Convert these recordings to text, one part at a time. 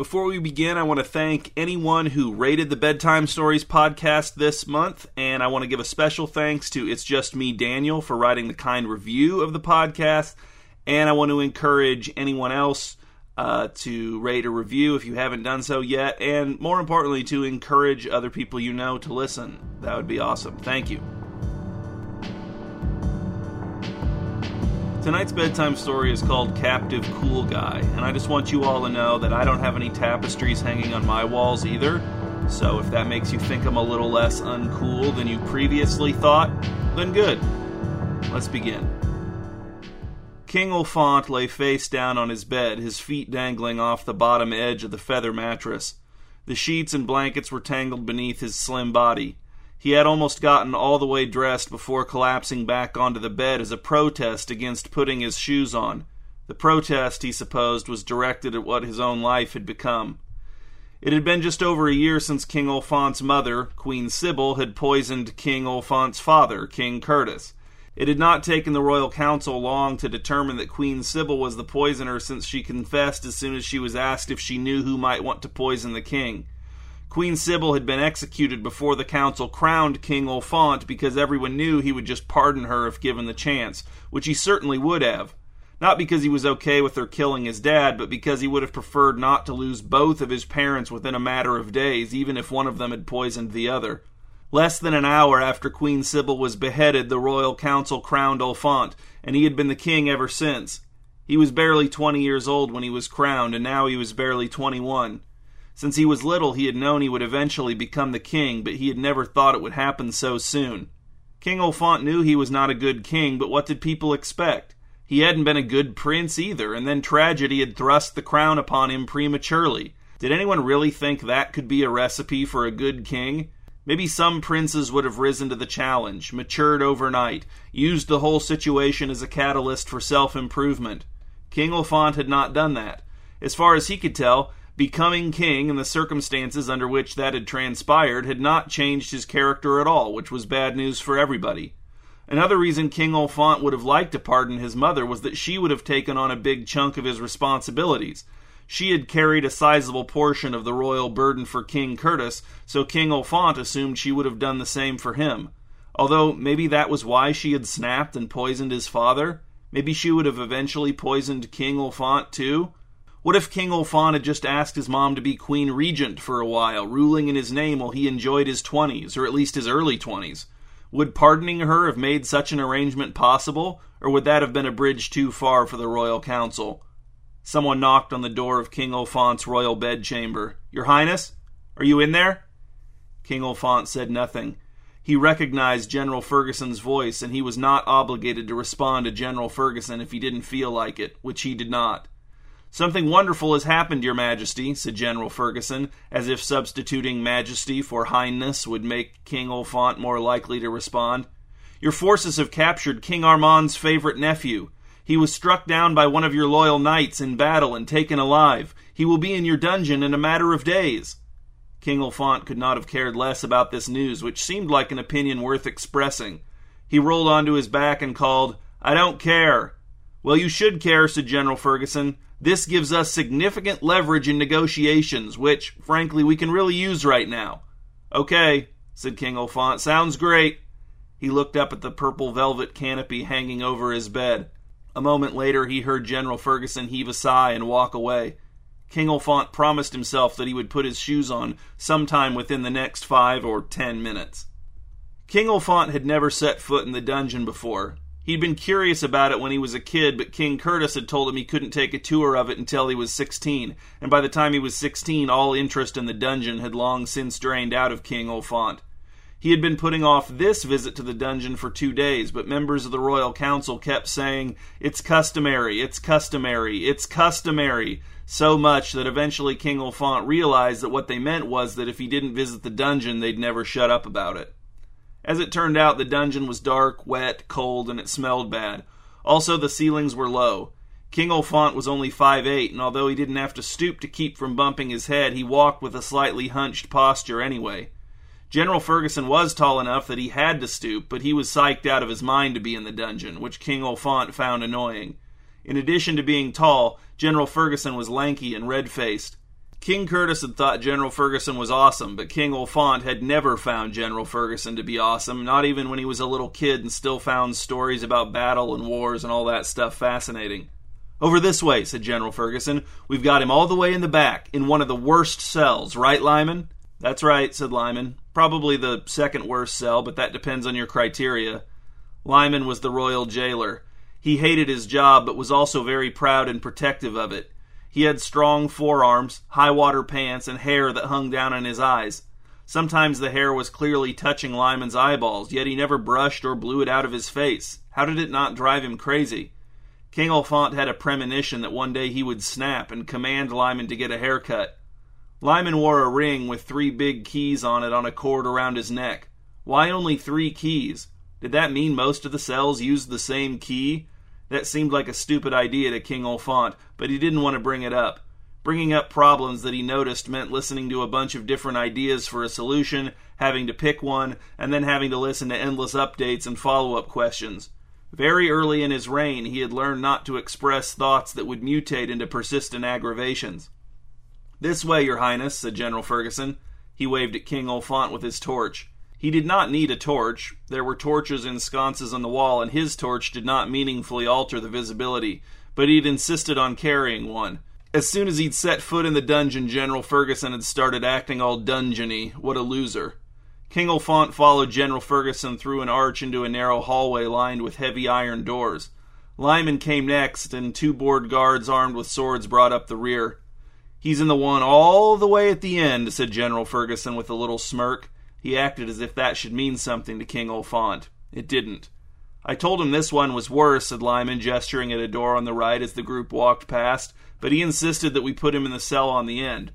Before we begin, I want to thank anyone who rated the Bedtime Stories podcast this month, and I want to give a special thanks to It's Just Me Daniel for writing the kind review of the podcast, and I want to encourage anyone else uh, to rate or review if you haven't done so yet, and more importantly, to encourage other people you know to listen. That would be awesome. Thank you. Tonight's bedtime story is called Captive Cool Guy, and I just want you all to know that I don't have any tapestries hanging on my walls either. So if that makes you think I'm a little less uncool than you previously thought, then good. Let's begin. King Olfant lay face down on his bed, his feet dangling off the bottom edge of the feather mattress. The sheets and blankets were tangled beneath his slim body. He had almost gotten all the way dressed before collapsing back onto the bed as a protest against putting his shoes on. The protest, he supposed, was directed at what his own life had become. It had been just over a year since King Olfant's mother, Queen Sybil, had poisoned King Olfant's father, King Curtis. It had not taken the royal council long to determine that Queen Sybil was the poisoner since she confessed as soon as she was asked if she knew who might want to poison the king. Queen Sybil had been executed before the council crowned King Olfant because everyone knew he would just pardon her if given the chance, which he certainly would have. Not because he was okay with her killing his dad, but because he would have preferred not to lose both of his parents within a matter of days, even if one of them had poisoned the other. Less than an hour after Queen Sybil was beheaded, the royal council crowned Olfant, and he had been the king ever since. He was barely twenty years old when he was crowned, and now he was barely twenty one. Since he was little, he had known he would eventually become the king, but he had never thought it would happen so soon. King Olfant knew he was not a good king, but what did people expect? He hadn't been a good prince either, and then tragedy had thrust the crown upon him prematurely. Did anyone really think that could be a recipe for a good king? Maybe some princes would have risen to the challenge, matured overnight, used the whole situation as a catalyst for self improvement. King Olfant had not done that. As far as he could tell, becoming king and the circumstances under which that had transpired had not changed his character at all, which was bad news for everybody. Another reason King Olfant would have liked to pardon his mother was that she would have taken on a big chunk of his responsibilities. She had carried a sizable portion of the royal burden for King Curtis, so King Olfant assumed she would have done the same for him. Although maybe that was why she had snapped and poisoned his father. Maybe she would have eventually poisoned King Olfant too. What if King Olfant had just asked his mom to be Queen Regent for a while, ruling in his name while he enjoyed his 20s, or at least his early 20s? Would pardoning her have made such an arrangement possible, or would that have been a bridge too far for the royal council? Someone knocked on the door of King Olfant's royal bedchamber. Your Highness? Are you in there? King Olfant said nothing. He recognized General Ferguson's voice, and he was not obligated to respond to General Ferguson if he didn't feel like it, which he did not. Something wonderful has happened, Your Majesty, said General Ferguson, as if substituting majesty for highness would make King Olfant more likely to respond. Your forces have captured King Armand's favorite nephew. He was struck down by one of your loyal knights in battle and taken alive. He will be in your dungeon in a matter of days. King Olfant could not have cared less about this news, which seemed like an opinion worth expressing. He rolled onto his back and called, I don't care. Well, you should care, said General Ferguson. This gives us significant leverage in negotiations, which, frankly, we can really use right now. Okay, said King Olfont, Sounds great. He looked up at the purple velvet canopy hanging over his bed. A moment later, he heard General Ferguson heave a sigh and walk away. King Olfont promised himself that he would put his shoes on sometime within the next five or ten minutes. King Olfont had never set foot in the dungeon before. He'd been curious about it when he was a kid, but King Curtis had told him he couldn't take a tour of it until he was 16, and by the time he was 16, all interest in the dungeon had long since drained out of King Olfont. He had been putting off this visit to the dungeon for two days, but members of the royal council kept saying, It's customary, it's customary, it's customary, so much that eventually King Olfont realized that what they meant was that if he didn't visit the dungeon, they'd never shut up about it. As it turned out, the dungeon was dark, wet, cold, and it smelled bad. Also, the ceilings were low. King Olfont was only five eight, and although he didn't have to stoop to keep from bumping his head, he walked with a slightly hunched posture anyway. General Ferguson was tall enough that he had to stoop, but he was psyched out of his mind to be in the dungeon, which King Olfont found annoying. In addition to being tall, General Ferguson was lanky and red faced. King Curtis had thought General Ferguson was awesome, but King Olfaunt had never found General Ferguson to be awesome, not even when he was a little kid and still found stories about battle and wars and all that stuff fascinating. Over this way, said General Ferguson. We've got him all the way in the back, in one of the worst cells, right, Lyman? That's right, said Lyman. Probably the second worst cell, but that depends on your criteria. Lyman was the royal jailer. He hated his job, but was also very proud and protective of it. He had strong forearms, high water pants, and hair that hung down in his eyes. Sometimes the hair was clearly touching Lyman's eyeballs, yet he never brushed or blew it out of his face. How did it not drive him crazy? King Olfaunt had a premonition that one day he would snap and command Lyman to get a haircut. Lyman wore a ring with three big keys on it on a cord around his neck. Why only three keys? Did that mean most of the cells used the same key? That seemed like a stupid idea to King Olfont, but he didn't want to bring it up. Bringing up problems that he noticed meant listening to a bunch of different ideas for a solution, having to pick one, and then having to listen to endless updates and follow up questions. Very early in his reign, he had learned not to express thoughts that would mutate into persistent aggravations. This way, Your Highness, said General Ferguson. He waved at King Olfont with his torch. He did not need a torch. There were torches in sconces on the wall, and his torch did not meaningfully alter the visibility, but he'd insisted on carrying one. As soon as he'd set foot in the dungeon, General Ferguson had started acting all dungeony. What a loser. King Olfaunt followed General Ferguson through an arch into a narrow hallway lined with heavy iron doors. Lyman came next, and two bored guards armed with swords brought up the rear. He's in the one all the way at the end, said General Ferguson with a little smirk. He acted as if that should mean something to King Olfaunt. It didn't. I told him this one was worse, said Lyman, gesturing at a door on the right as the group walked past, but he insisted that we put him in the cell on the end.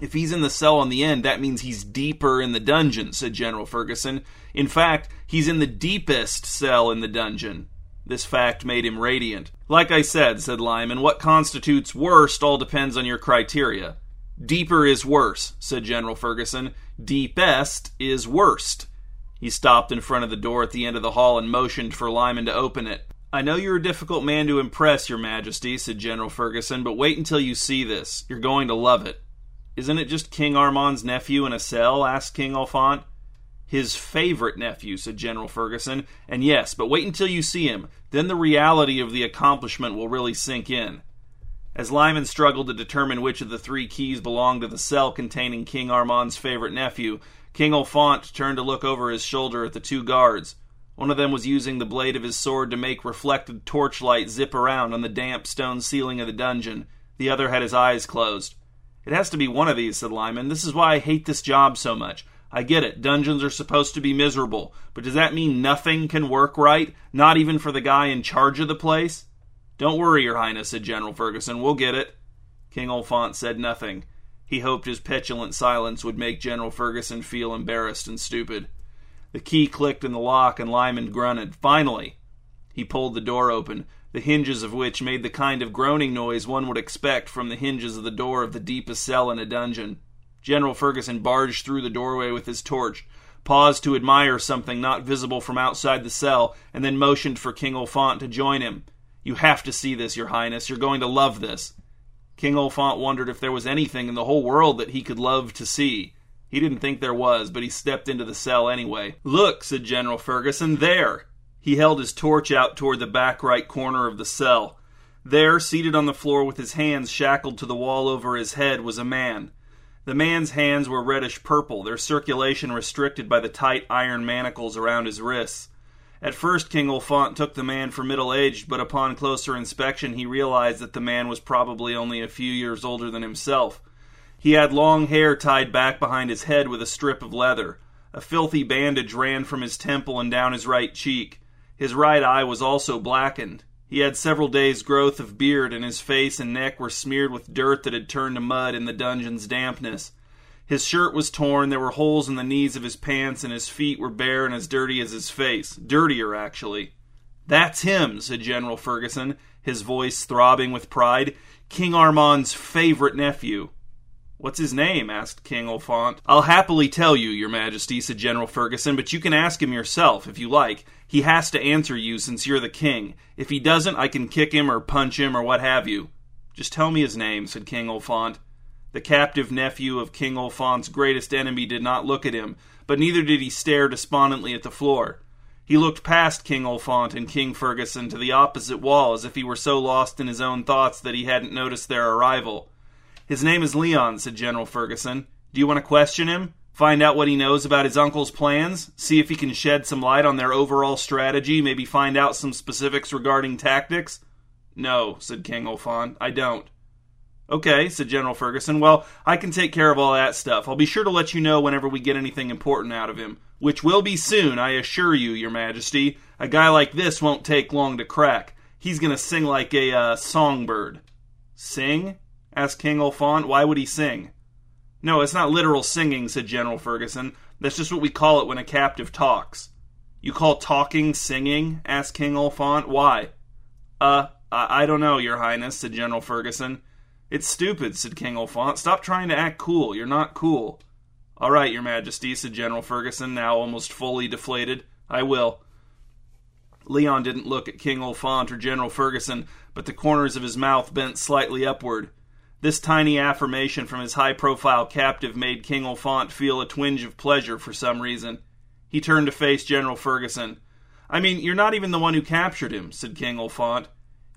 If he's in the cell on the end, that means he's deeper in the dungeon, said General Ferguson. In fact, he's in the deepest cell in the dungeon. This fact made him radiant. Like I said, said Lyman, what constitutes worst all depends on your criteria. Deeper is worse, said General Ferguson. Deepest is worst. He stopped in front of the door at the end of the hall and motioned for Lyman to open it. I know you're a difficult man to impress, Your Majesty, said General Ferguson, but wait until you see this. You're going to love it. Isn't it just King Armand's nephew in a cell? asked King Olfaunt. His favorite nephew, said General Ferguson. And yes, but wait until you see him. Then the reality of the accomplishment will really sink in. As Lyman struggled to determine which of the three keys belonged to the cell containing King Armand's favorite nephew, King Olfaunt turned to look over his shoulder at the two guards. One of them was using the blade of his sword to make reflected torchlight zip around on the damp stone ceiling of the dungeon. The other had his eyes closed. It has to be one of these, said Lyman. This is why I hate this job so much. I get it. Dungeons are supposed to be miserable. But does that mean nothing can work right? Not even for the guy in charge of the place? Don't worry, Your Highness, said General Ferguson. We'll get it. King Olfaunt said nothing. He hoped his petulant silence would make General Ferguson feel embarrassed and stupid. The key clicked in the lock, and Lyman grunted. Finally! He pulled the door open, the hinges of which made the kind of groaning noise one would expect from the hinges of the door of the deepest cell in a dungeon. General Ferguson barged through the doorway with his torch, paused to admire something not visible from outside the cell, and then motioned for King Olfaunt to join him. You have to see this, Your Highness. You're going to love this. King Olfaunt wondered if there was anything in the whole world that he could love to see. He didn't think there was, but he stepped into the cell anyway. Look, said General Ferguson, there! He held his torch out toward the back right corner of the cell. There, seated on the floor with his hands shackled to the wall over his head, was a man. The man's hands were reddish purple, their circulation restricted by the tight iron manacles around his wrists. At first, King Olfaunt took the man for middle aged, but upon closer inspection, he realized that the man was probably only a few years older than himself. He had long hair tied back behind his head with a strip of leather. A filthy bandage ran from his temple and down his right cheek. His right eye was also blackened. He had several days' growth of beard, and his face and neck were smeared with dirt that had turned to mud in the dungeon's dampness. His shirt was torn, there were holes in the knees of his pants, and his feet were bare and as dirty as his face. Dirtier, actually. That's him, said General Ferguson, his voice throbbing with pride. King Armand's favorite nephew. What's his name? asked King Olfont. I'll happily tell you, Your Majesty, said General Ferguson, but you can ask him yourself, if you like. He has to answer you since you're the king. If he doesn't, I can kick him or punch him or what have you. Just tell me his name, said King Olfaunt. The captive nephew of King Olfant's greatest enemy did not look at him, but neither did he stare despondently at the floor. He looked past King Olfant and King Ferguson to the opposite wall as if he were so lost in his own thoughts that he hadn't noticed their arrival. His name is Leon, said General Ferguson. Do you want to question him? Find out what he knows about his uncle's plans? See if he can shed some light on their overall strategy, maybe find out some specifics regarding tactics? No, said King Olfant. I don't. Okay, said General Ferguson. Well, I can take care of all that stuff. I'll be sure to let you know whenever we get anything important out of him. Which will be soon, I assure you, Your Majesty. A guy like this won't take long to crack. He's gonna sing like a uh, songbird. Sing? asked King Olfant. Why would he sing? No, it's not literal singing, said General Ferguson. That's just what we call it when a captive talks. You call talking singing? asked King Olfant. Why? Uh, I, I don't know, Your Highness, said General Ferguson. It's stupid, said King Olfont. Stop trying to act cool. You're not cool. All right, Your Majesty, said General Ferguson, now almost fully deflated. I will. Leon didn't look at King Olfont or General Ferguson, but the corners of his mouth bent slightly upward. This tiny affirmation from his high profile captive made King Olfont feel a twinge of pleasure for some reason. He turned to face General Ferguson. I mean, you're not even the one who captured him, said King Olfant.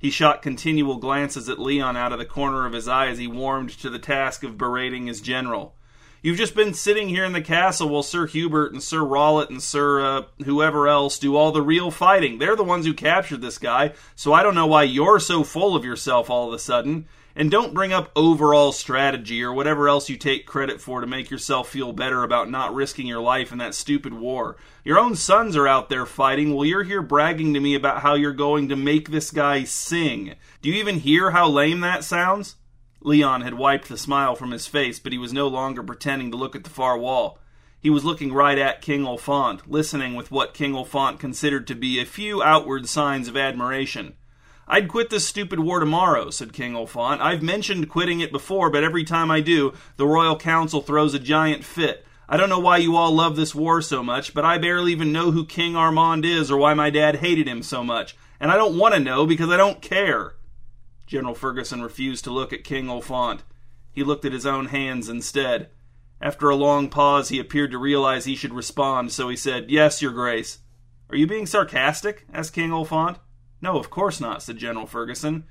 He shot continual glances at Leon out of the corner of his eye as he warmed to the task of berating his general. You've just been sitting here in the castle while Sir Hubert and Sir Rollet and Sir uh, whoever else do all the real fighting. They're the ones who captured this guy, so I don't know why you're so full of yourself all of a sudden. And don't bring up overall strategy or whatever else you take credit for to make yourself feel better about not risking your life in that stupid war. Your own sons are out there fighting while you're here bragging to me about how you're going to make this guy sing. Do you even hear how lame that sounds? Leon had wiped the smile from his face, but he was no longer pretending to look at the far wall. He was looking right at King Olfont, listening with what King Olfont considered to be a few outward signs of admiration. I'd quit this stupid war tomorrow, said King Olfont. I've mentioned quitting it before, but every time I do, the Royal Council throws a giant fit. I don't know why you all love this war so much, but I barely even know who King Armand is or why my dad hated him so much. And I don't want to know because I don't care. General Ferguson refused to look at King Olfont. He looked at his own hands instead. After a long pause, he appeared to realize he should respond, so he said, Yes, Your Grace. Are you being sarcastic? asked King Olfant. No, of course not, said General Ferguson.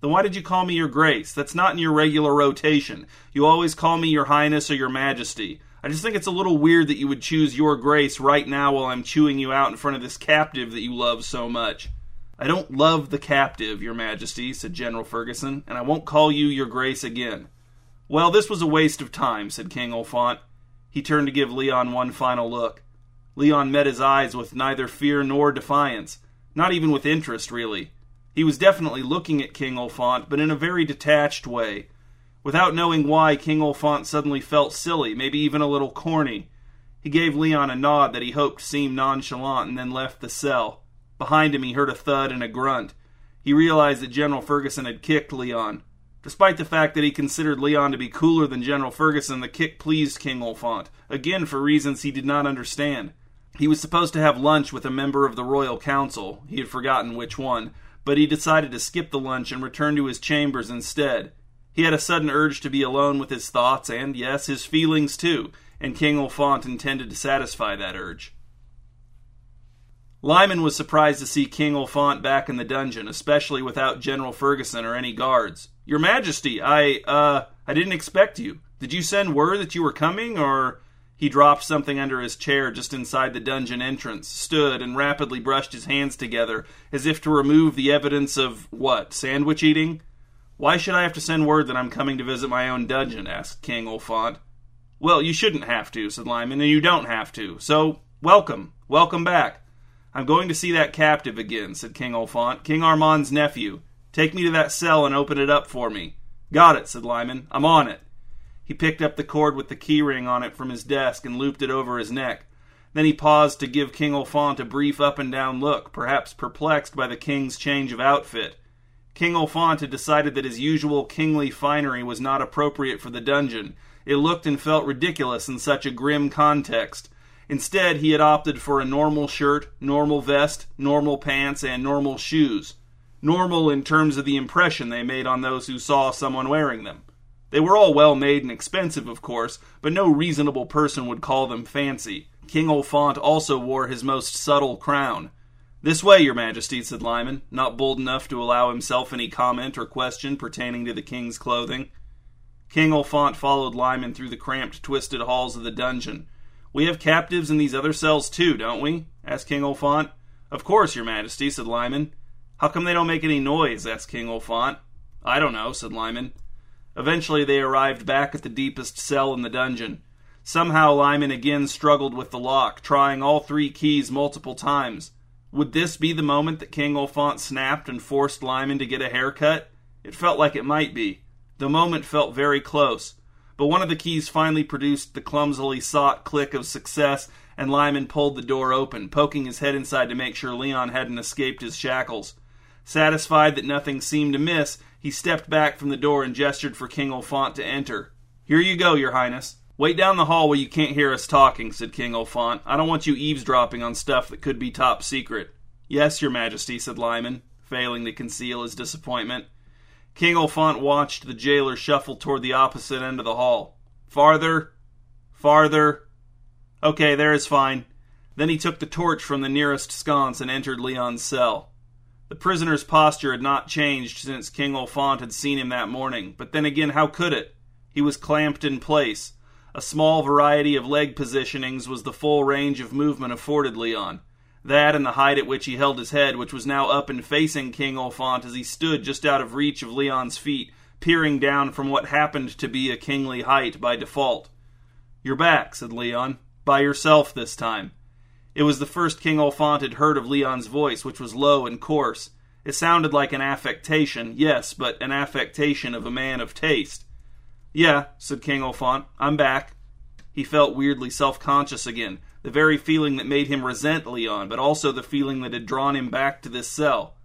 Then why did you call me your grace? That's not in your regular rotation. You always call me your highness or your majesty. I just think it's a little weird that you would choose your grace right now while I'm chewing you out in front of this captive that you love so much. I don't love the captive, your majesty, said General Ferguson, and I won't call you your grace again. Well, this was a waste of time, said King Olfont. He turned to give Leon one final look. Leon met his eyes with neither fear nor defiance. Not even with interest, really. He was definitely looking at King Olfant, but in a very detached way. Without knowing why, King Olfant suddenly felt silly, maybe even a little corny. He gave Leon a nod that he hoped seemed nonchalant and then left the cell. Behind him, he heard a thud and a grunt. He realized that General Ferguson had kicked Leon. Despite the fact that he considered Leon to be cooler than General Ferguson, the kick pleased King Olfant, again for reasons he did not understand. He was supposed to have lunch with a member of the Royal Council, he had forgotten which one, but he decided to skip the lunch and return to his chambers instead. He had a sudden urge to be alone with his thoughts and, yes, his feelings too, and King Olfont intended to satisfy that urge. Lyman was surprised to see King Olfont back in the dungeon, especially without General Ferguson or any guards. Your Majesty, I, uh, I didn't expect you. Did you send word that you were coming, or he dropped something under his chair just inside the dungeon entrance, stood, and rapidly brushed his hands together, as if to remove the evidence of what? Sandwich eating? Why should I have to send word that I'm coming to visit my own dungeon? asked King Olfant. Well, you shouldn't have to, said Lyman, and you don't have to. So, welcome. Welcome back. I'm going to see that captive again, said King Olfant. King Armand's nephew. Take me to that cell and open it up for me. Got it, said Lyman. I'm on it. He picked up the cord with the keyring on it from his desk and looped it over his neck. Then he paused to give King Olfant a brief up and down look, perhaps perplexed by the king's change of outfit. King Olfant had decided that his usual kingly finery was not appropriate for the dungeon. It looked and felt ridiculous in such a grim context. Instead, he had opted for a normal shirt, normal vest, normal pants, and normal shoes. Normal in terms of the impression they made on those who saw someone wearing them. They were all well made and expensive, of course, but no reasonable person would call them fancy. King Olfont also wore his most subtle crown. This way, your majesty, said Lyman, not bold enough to allow himself any comment or question pertaining to the king's clothing. King Olfont followed Lyman through the cramped, twisted halls of the dungeon. We have captives in these other cells too, don't we? asked King Olfont. Of course, your majesty, said Lyman. How come they don't make any noise? asked King Olfont. I don't know, said Lyman. Eventually, they arrived back at the deepest cell in the dungeon. Somehow, Lyman again struggled with the lock, trying all three keys multiple times. Would this be the moment that King Olfaunt snapped and forced Lyman to get a haircut? It felt like it might be. The moment felt very close. But one of the keys finally produced the clumsily sought click of success, and Lyman pulled the door open, poking his head inside to make sure Leon hadn't escaped his shackles. Satisfied that nothing seemed amiss, he stepped back from the door and gestured for King Olfont to enter. Here you go, your highness. Wait down the hall where you can't hear us talking, said King Olfont. I don't want you eavesdropping on stuff that could be top secret. Yes, your majesty, said Lyman, failing to conceal his disappointment. King Olfont watched the jailer shuffle toward the opposite end of the hall. Farther, farther. Okay, there is fine. Then he took the torch from the nearest sconce and entered Leon's cell. The prisoner's posture had not changed since King Olfaunt had seen him that morning, but then again, how could it? He was clamped in place. A small variety of leg positionings was the full range of movement afforded Leon. That and the height at which he held his head, which was now up and facing King Olfaunt as he stood just out of reach of Leon's feet, peering down from what happened to be a kingly height by default. You're back, said Leon. By yourself this time. It was the first King Olfaunt had heard of Leon's voice, which was low and coarse. It sounded like an affectation, yes, but an affectation of a man of taste. Yeah, said King Olfaunt, I'm back. He felt weirdly self conscious again, the very feeling that made him resent Leon, but also the feeling that had drawn him back to this cell.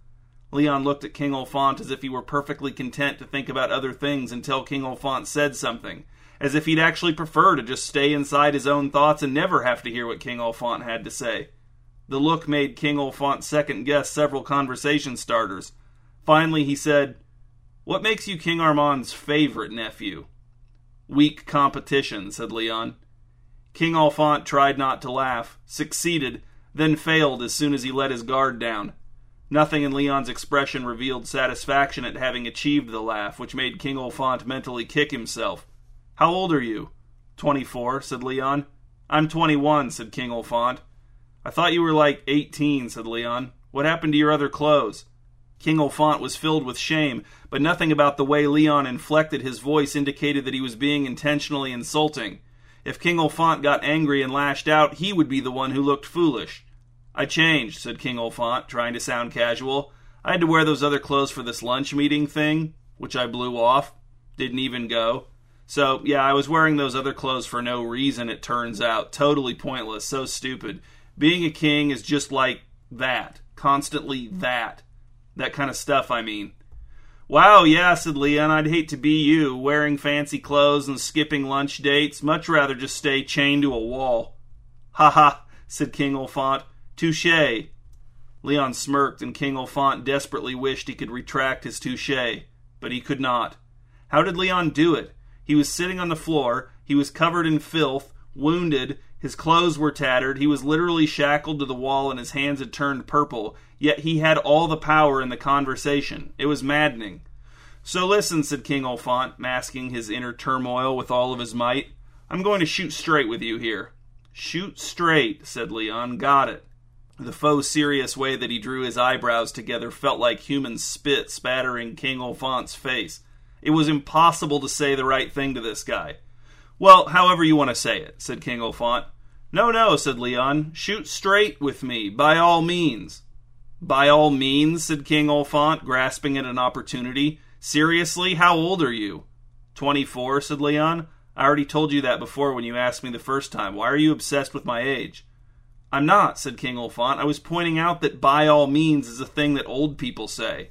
Leon looked at King Olfaunt as if he were perfectly content to think about other things until King Olfaunt said something, as if he'd actually prefer to just stay inside his own thoughts and never have to hear what King Olfaunt had to say. The look made King Olfaunt second guess several conversation starters. Finally, he said, What makes you King Armand's favorite nephew? Weak competition, said Leon. King Olfaunt tried not to laugh, succeeded, then failed as soon as he let his guard down. Nothing in Leon's expression revealed satisfaction at having achieved the laugh, which made King Olfaunt mentally kick himself. How old are you? Twenty four, said Leon. I'm twenty one, said King Olfont. I thought you were like eighteen, said Leon. What happened to your other clothes? King Olfont was filled with shame, but nothing about the way Leon inflected his voice indicated that he was being intentionally insulting. If King Olfont got angry and lashed out, he would be the one who looked foolish. I changed, said King Olfont, trying to sound casual. I had to wear those other clothes for this lunch meeting thing, which I blew off. Didn't even go. So, yeah, I was wearing those other clothes for no reason, it turns out. Totally pointless, so stupid. Being a king is just like that. Constantly that. That kind of stuff, I mean. Wow, yeah, said Leon, I'd hate to be you, wearing fancy clothes and skipping lunch dates. Much rather just stay chained to a wall. Ha ha, said King Olfaunt. Touche. Leon smirked, and King Olfaunt desperately wished he could retract his touche, but he could not. How did Leon do it? He was sitting on the floor. He was covered in filth, wounded. His clothes were tattered. He was literally shackled to the wall, and his hands had turned purple. Yet he had all the power in the conversation. It was maddening. So listen, said King Olfaunt, masking his inner turmoil with all of his might. I'm going to shoot straight with you here. Shoot straight, said Leon. Got it. The faux serious way that he drew his eyebrows together felt like human spit spattering King Olfaunt's face. It was impossible to say the right thing to this guy. Well, however you want to say it, said King Olfaunt. No, no, said Leon. Shoot straight with me, by all means. By all means, said King Olfaunt, grasping at an opportunity. Seriously, how old are you? Twenty four, said Leon. I already told you that before when you asked me the first time. Why are you obsessed with my age? I'm not, said King Olfaunt. I was pointing out that by all means is a thing that old people say.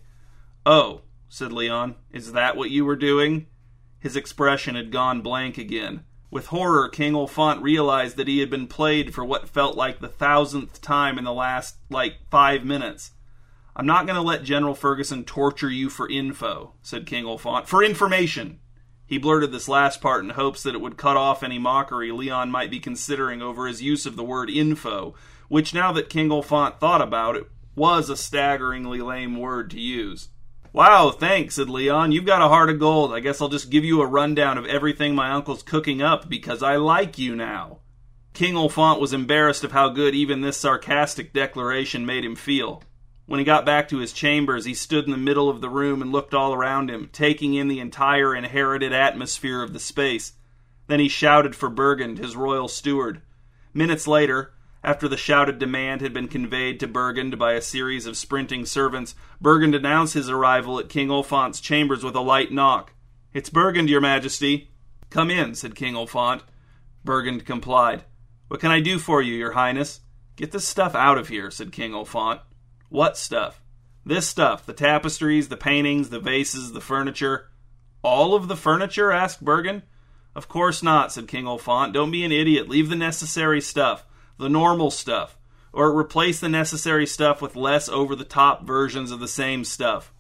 Oh, said Leon. Is that what you were doing? His expression had gone blank again. With horror, King Olfaunt realized that he had been played for what felt like the thousandth time in the last, like, five minutes. I'm not going to let General Ferguson torture you for info, said King Olfaunt. For information! He blurted this last part in hopes that it would cut off any mockery Leon might be considering over his use of the word info, which now that King Olfant thought about it, was a staggeringly lame word to use. Wow, thanks, said Leon. You've got a heart of gold. I guess I'll just give you a rundown of everything my uncle's cooking up because I like you now. King Olfant was embarrassed of how good even this sarcastic declaration made him feel. When he got back to his chambers, he stood in the middle of the room and looked all around him, taking in the entire inherited atmosphere of the space. Then he shouted for Burgund, his royal steward. Minutes later, after the shouted demand had been conveyed to Burgund by a series of sprinting servants, Burgund announced his arrival at King Olfant's chambers with a light knock. It's Burgund, your majesty. Come in, said King Olfant. Burgund complied. What can I do for you, your highness? Get this stuff out of here, said King Olfant. What stuff? This stuff. The tapestries, the paintings, the vases, the furniture. All of the furniture? asked Burgund. Of course not, said King Olfant. Don't be an idiot. Leave the necessary stuff. The normal stuff. Or replace the necessary stuff with less over the top versions of the same stuff.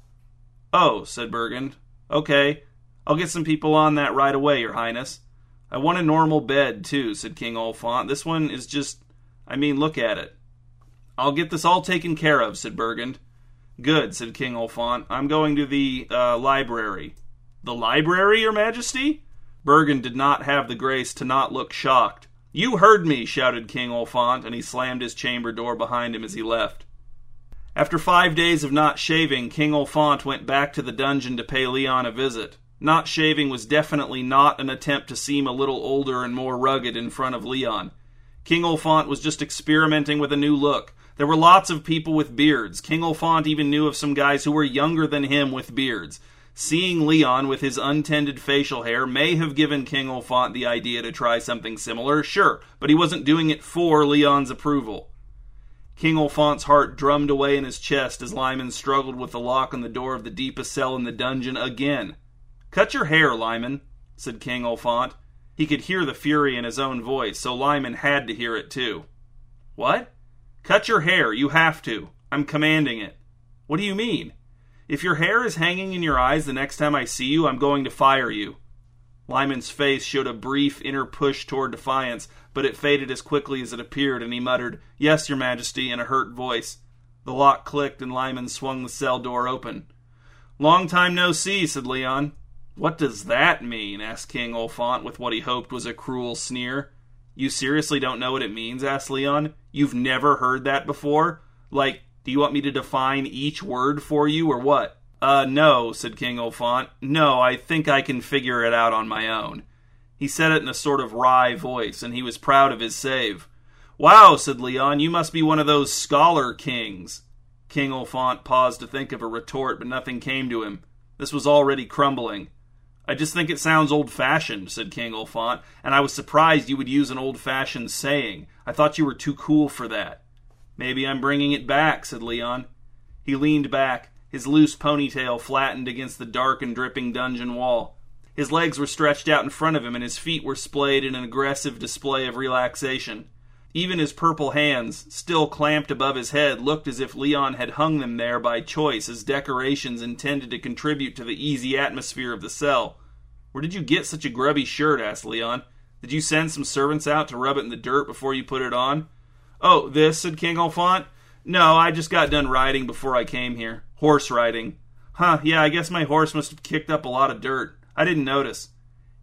Oh, said Burgund. Okay. I'll get some people on that right away, Your Highness. I want a normal bed, too, said King Olfant. This one is just. I mean, look at it. I'll get this all taken care of, said Burgund. Good, said King Olfant. I'm going to the uh, library. The library, Your Majesty? Burgund did not have the grace to not look shocked. You heard me, shouted King Olfant, and he slammed his chamber door behind him as he left. After five days of not shaving, King Olfant went back to the dungeon to pay Leon a visit. Not shaving was definitely not an attempt to seem a little older and more rugged in front of Leon. King Olfant was just experimenting with a new look, there were lots of people with beards. King Olfant even knew of some guys who were younger than him with beards. Seeing Leon with his untended facial hair may have given King Olfont the idea to try something similar, sure, but he wasn't doing it for Leon's approval. King Olfont's heart drummed away in his chest as Lyman struggled with the lock on the door of the deepest cell in the dungeon again. Cut your hair, Lyman, said King Olfont. He could hear the fury in his own voice, so Lyman had to hear it too. What? Cut your hair. You have to. I'm commanding it. What do you mean? If your hair is hanging in your eyes the next time I see you, I'm going to fire you. Lyman's face showed a brief inner push toward defiance, but it faded as quickly as it appeared, and he muttered, Yes, Your Majesty, in a hurt voice. The lock clicked, and Lyman swung the cell door open. Long time no see, said Leon. What does that mean? asked King Olfont with what he hoped was a cruel sneer. You seriously don't know what it means? asked Leon. You've never heard that before? Like, do you want me to define each word for you or what? Uh, no, said King Olfont. No, I think I can figure it out on my own. He said it in a sort of wry voice, and he was proud of his save. Wow, said Leon, you must be one of those scholar kings. King Olfont paused to think of a retort, but nothing came to him. This was already crumbling. I just think it sounds old fashioned, said King Olfont, and I was surprised you would use an old fashioned saying. I thought you were too cool for that. Maybe I'm bringing it back, said Leon. He leaned back, his loose ponytail flattened against the dark and dripping dungeon wall. His legs were stretched out in front of him, and his feet were splayed in an aggressive display of relaxation. Even his purple hands, still clamped above his head, looked as if Leon had hung them there by choice as decorations intended to contribute to the easy atmosphere of the cell. Where did you get such a grubby shirt? asked Leon. Did you send some servants out to rub it in the dirt before you put it on? Oh, this, said King Olfant. No, I just got done riding before I came here. Horse riding. Huh, yeah, I guess my horse must have kicked up a lot of dirt. I didn't notice.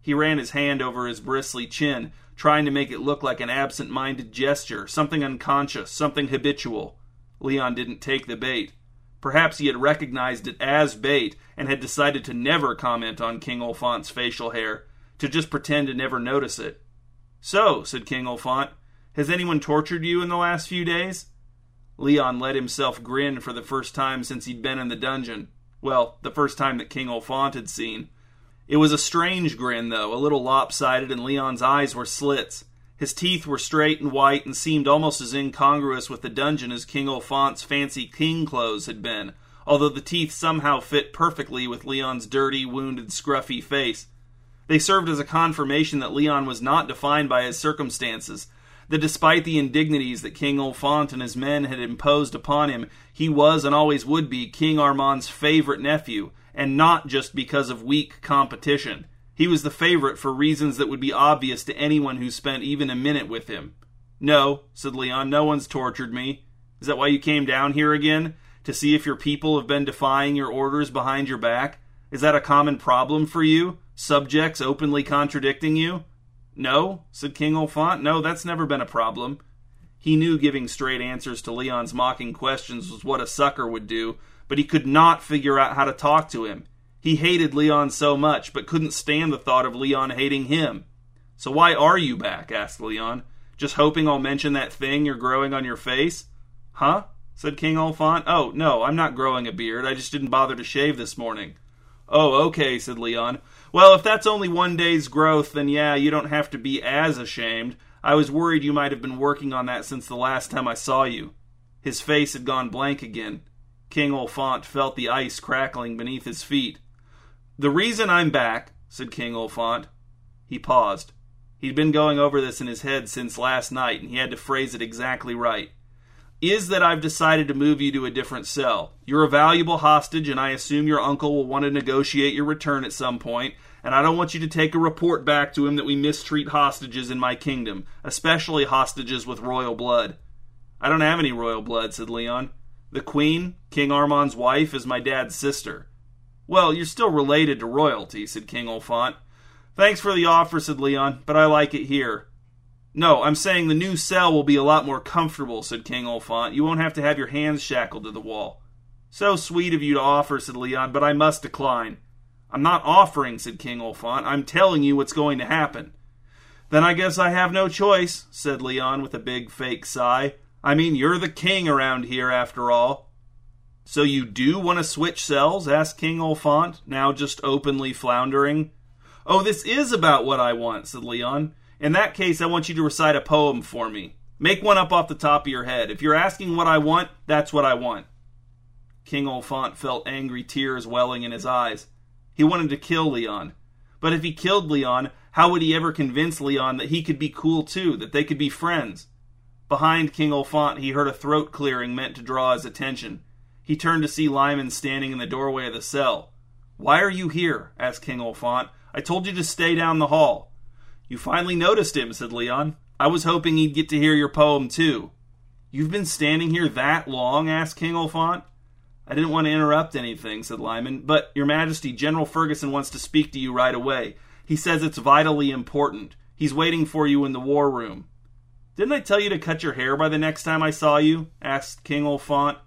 He ran his hand over his bristly chin, trying to make it look like an absent minded gesture, something unconscious, something habitual. Leon didn't take the bait. Perhaps he had recognized it as bait and had decided to never comment on King Olfont's facial hair, to just pretend to never notice it. So, said King Olfant, has anyone tortured you in the last few days? Leon let himself grin for the first time since he'd been in the dungeon. Well, the first time that King Olfant had seen. It was a strange grin, though, a little lopsided, and Leon's eyes were slits. His teeth were straight and white and seemed almost as incongruous with the dungeon as King Olfant's fancy king clothes had been, although the teeth somehow fit perfectly with Leon's dirty, wounded, scruffy face. They served as a confirmation that Leon was not defined by his circumstances, that despite the indignities that King Olfant and his men had imposed upon him, he was and always would be King Armand's favorite nephew, and not just because of weak competition. He was the favorite for reasons that would be obvious to anyone who spent even a minute with him. No, said Leon, no one's tortured me. Is that why you came down here again? To see if your people have been defying your orders behind your back? Is that a common problem for you? Subjects openly contradicting you? No, said King Olfant. No, that's never been a problem. He knew giving straight answers to Leon's mocking questions was what a sucker would do, but he could not figure out how to talk to him. He hated Leon so much, but couldn't stand the thought of Leon hating him. So why are you back? asked Leon. Just hoping I'll mention that thing you're growing on your face? Huh? said King Olfant. Oh, no, I'm not growing a beard. I just didn't bother to shave this morning. Oh, okay, said Leon. Well, if that's only one day's growth, then yeah, you don't have to be as ashamed. I was worried you might have been working on that since the last time I saw you. His face had gone blank again. King Olfont felt the ice crackling beneath his feet. The reason I'm back, said King Olfont. He paused. He'd been going over this in his head since last night, and he had to phrase it exactly right. Is that I've decided to move you to a different cell. You're a valuable hostage, and I assume your uncle will want to negotiate your return at some point, and I don't want you to take a report back to him that we mistreat hostages in my kingdom, especially hostages with royal blood. I don't have any royal blood, said Leon. The queen, King Armand's wife, is my dad's sister. Well, you're still related to royalty, said King Olfant. Thanks for the offer, said Leon, but I like it here. No, I'm saying the new cell will be a lot more comfortable, said King Olfont. You won't have to have your hands shackled to the wall. So sweet of you to offer, said Leon, but I must decline. I'm not offering, said King Olfont. I'm telling you what's going to happen. Then I guess I have no choice, said Leon with a big fake sigh. I mean, you're the king around here, after all. So you do want to switch cells? asked King Olfont, now just openly floundering. Oh, this is about what I want, said Leon. In that case, I want you to recite a poem for me. Make one up off the top of your head. If you're asking what I want, that's what I want. King Olfant felt angry tears welling in his eyes. He wanted to kill Leon. But if he killed Leon, how would he ever convince Leon that he could be cool too, that they could be friends? Behind King Olfant, he heard a throat clearing meant to draw his attention. He turned to see Lyman standing in the doorway of the cell. Why are you here? asked King Olfant. I told you to stay down the hall. You finally noticed him, said Leon. I was hoping he'd get to hear your poem, too. You've been standing here that long? asked King Olfont. I didn't want to interrupt anything, said Lyman, but, Your Majesty, General Ferguson wants to speak to you right away. He says it's vitally important. He's waiting for you in the war room. Didn't I tell you to cut your hair by the next time I saw you? asked King Olfont.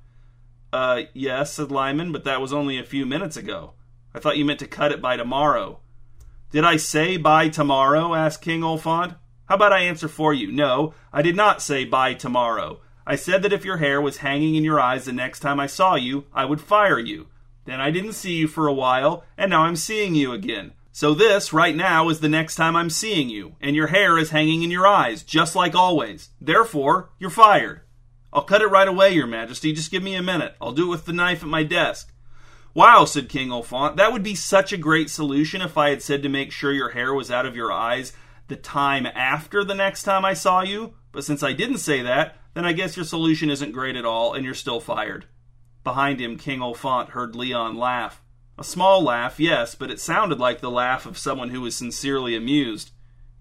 Uh, yes, said Lyman, but that was only a few minutes ago. I thought you meant to cut it by tomorrow. Did I say by tomorrow? asked King Olfant. How about I answer for you? No, I did not say by tomorrow. I said that if your hair was hanging in your eyes the next time I saw you, I would fire you. Then I didn't see you for a while, and now I'm seeing you again. So this, right now, is the next time I'm seeing you, and your hair is hanging in your eyes, just like always. Therefore, you're fired. I'll cut it right away, Your Majesty. Just give me a minute. I'll do it with the knife at my desk. Wow, said King Olfont, that would be such a great solution if I had said to make sure your hair was out of your eyes the time after the next time I saw you. But since I didn't say that, then I guess your solution isn't great at all, and you're still fired. Behind him, King Olfont heard Leon laugh. A small laugh, yes, but it sounded like the laugh of someone who was sincerely amused.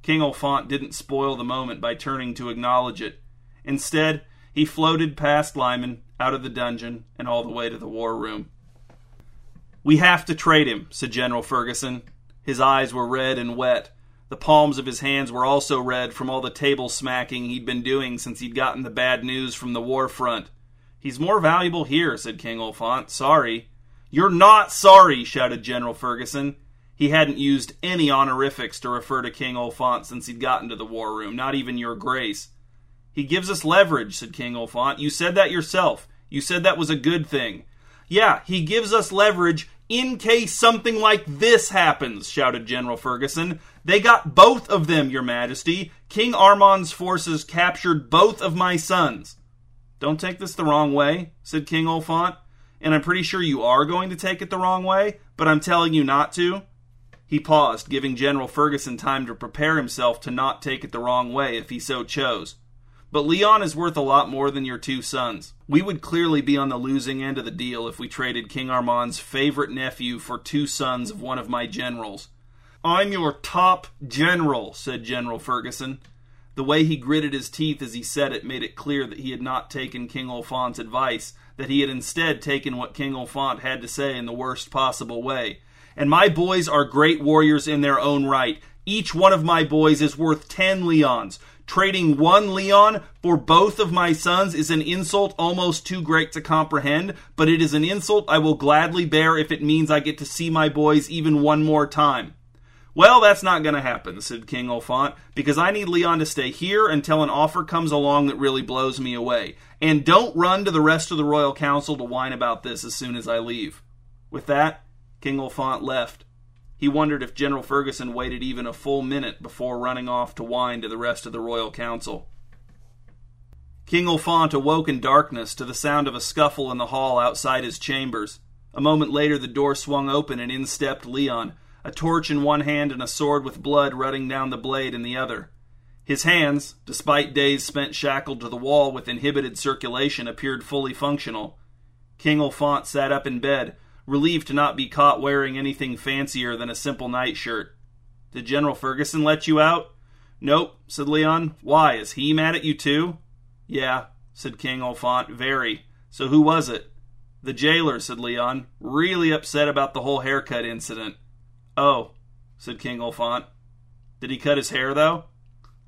King Olfont didn't spoil the moment by turning to acknowledge it. Instead, he floated past Lyman, out of the dungeon, and all the way to the war room. We have to trade him, said General Ferguson. His eyes were red and wet. The palms of his hands were also red from all the table smacking he'd been doing since he'd gotten the bad news from the war front. He's more valuable here, said King Olfont. Sorry. You're not sorry, shouted General Ferguson. He hadn't used any honorifics to refer to King Olfont since he'd gotten to the war room, not even your grace. He gives us leverage, said King Olfont. You said that yourself. You said that was a good thing. Yeah, he gives us leverage in case something like this happens, shouted General Ferguson. They got both of them, Your Majesty. King Armand's forces captured both of my sons. Don't take this the wrong way, said King Olfont, And I'm pretty sure you are going to take it the wrong way, but I'm telling you not to. He paused, giving General Ferguson time to prepare himself to not take it the wrong way if he so chose. But Leon is worth a lot more than your two sons. We would clearly be on the losing end of the deal if we traded King Armand's favorite nephew for two sons of one of my generals. I'm your top general, said General Ferguson. The way he gritted his teeth as he said it made it clear that he had not taken King Olfant's advice, that he had instead taken what King Olfant had to say in the worst possible way. And my boys are great warriors in their own right. Each one of my boys is worth ten leons. Trading one leon for both of my sons is an insult almost too great to comprehend, but it is an insult I will gladly bear if it means I get to see my boys even one more time. Well, that's not going to happen, said King Olfant, because I need Leon to stay here until an offer comes along that really blows me away. And don't run to the rest of the Royal Council to whine about this as soon as I leave. With that, King Olfant left. He wondered if General Ferguson waited even a full minute before running off to whine to the rest of the Royal Council. King Olfant awoke in darkness to the sound of a scuffle in the hall outside his chambers. A moment later, the door swung open and in stepped Leon, a torch in one hand and a sword with blood running down the blade in the other. His hands, despite days spent shackled to the wall with inhibited circulation, appeared fully functional. King Olfant sat up in bed, relieved to not be caught wearing anything fancier than a simple nightshirt. Did General Ferguson let you out? Nope, said Leon. Why, is he mad at you too? Yeah, said King Olfant, very. So who was it? The jailer, said Leon, really upset about the whole haircut incident. Oh, said King Olfant. Did he cut his hair, though?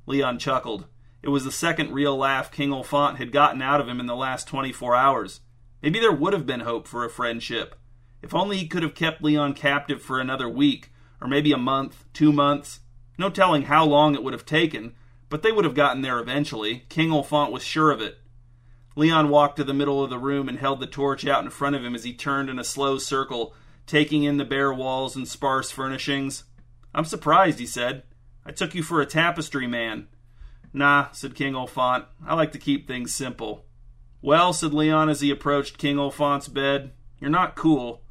Leon chuckled. It was the second real laugh King Olfant had gotten out of him in the last 24 hours. Maybe there would have been hope for a friendship. If only he could have kept Leon captive for another week, or maybe a month, two months. No telling how long it would have taken, but they would have gotten there eventually. King Olfant was sure of it. Leon walked to the middle of the room and held the torch out in front of him as he turned in a slow circle, taking in the bare walls and sparse furnishings. I'm surprised, he said. I took you for a tapestry man. Nah, said King Olfant. I like to keep things simple. Well, said Leon as he approached King Olfant's bed, you're not cool,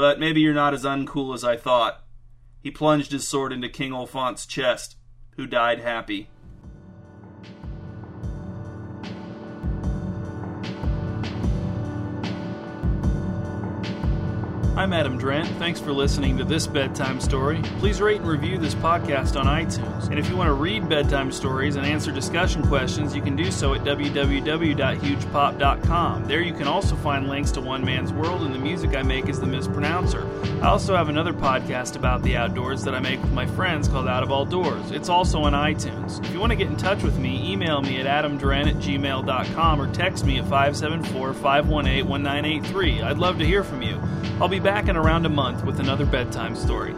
but maybe you're not as uncool as I thought. He plunged his sword into King Olfant's chest, who died happy. I'm Adam Drent. Thanks for listening to this bedtime story. Please rate and review this podcast on iTunes. And if you want to read bedtime stories and answer discussion questions, you can do so at www.hugepop.com. There you can also find links to One Man's World and the music I make is The Mispronouncer. I also have another podcast about the outdoors that I make with my friends called Out of All Doors. It's also on iTunes. If you want to get in touch with me, email me at adamdren at gmail.com or text me at 574 518 1983. I'd love to hear from you. I'll be back in around a month with another bedtime story.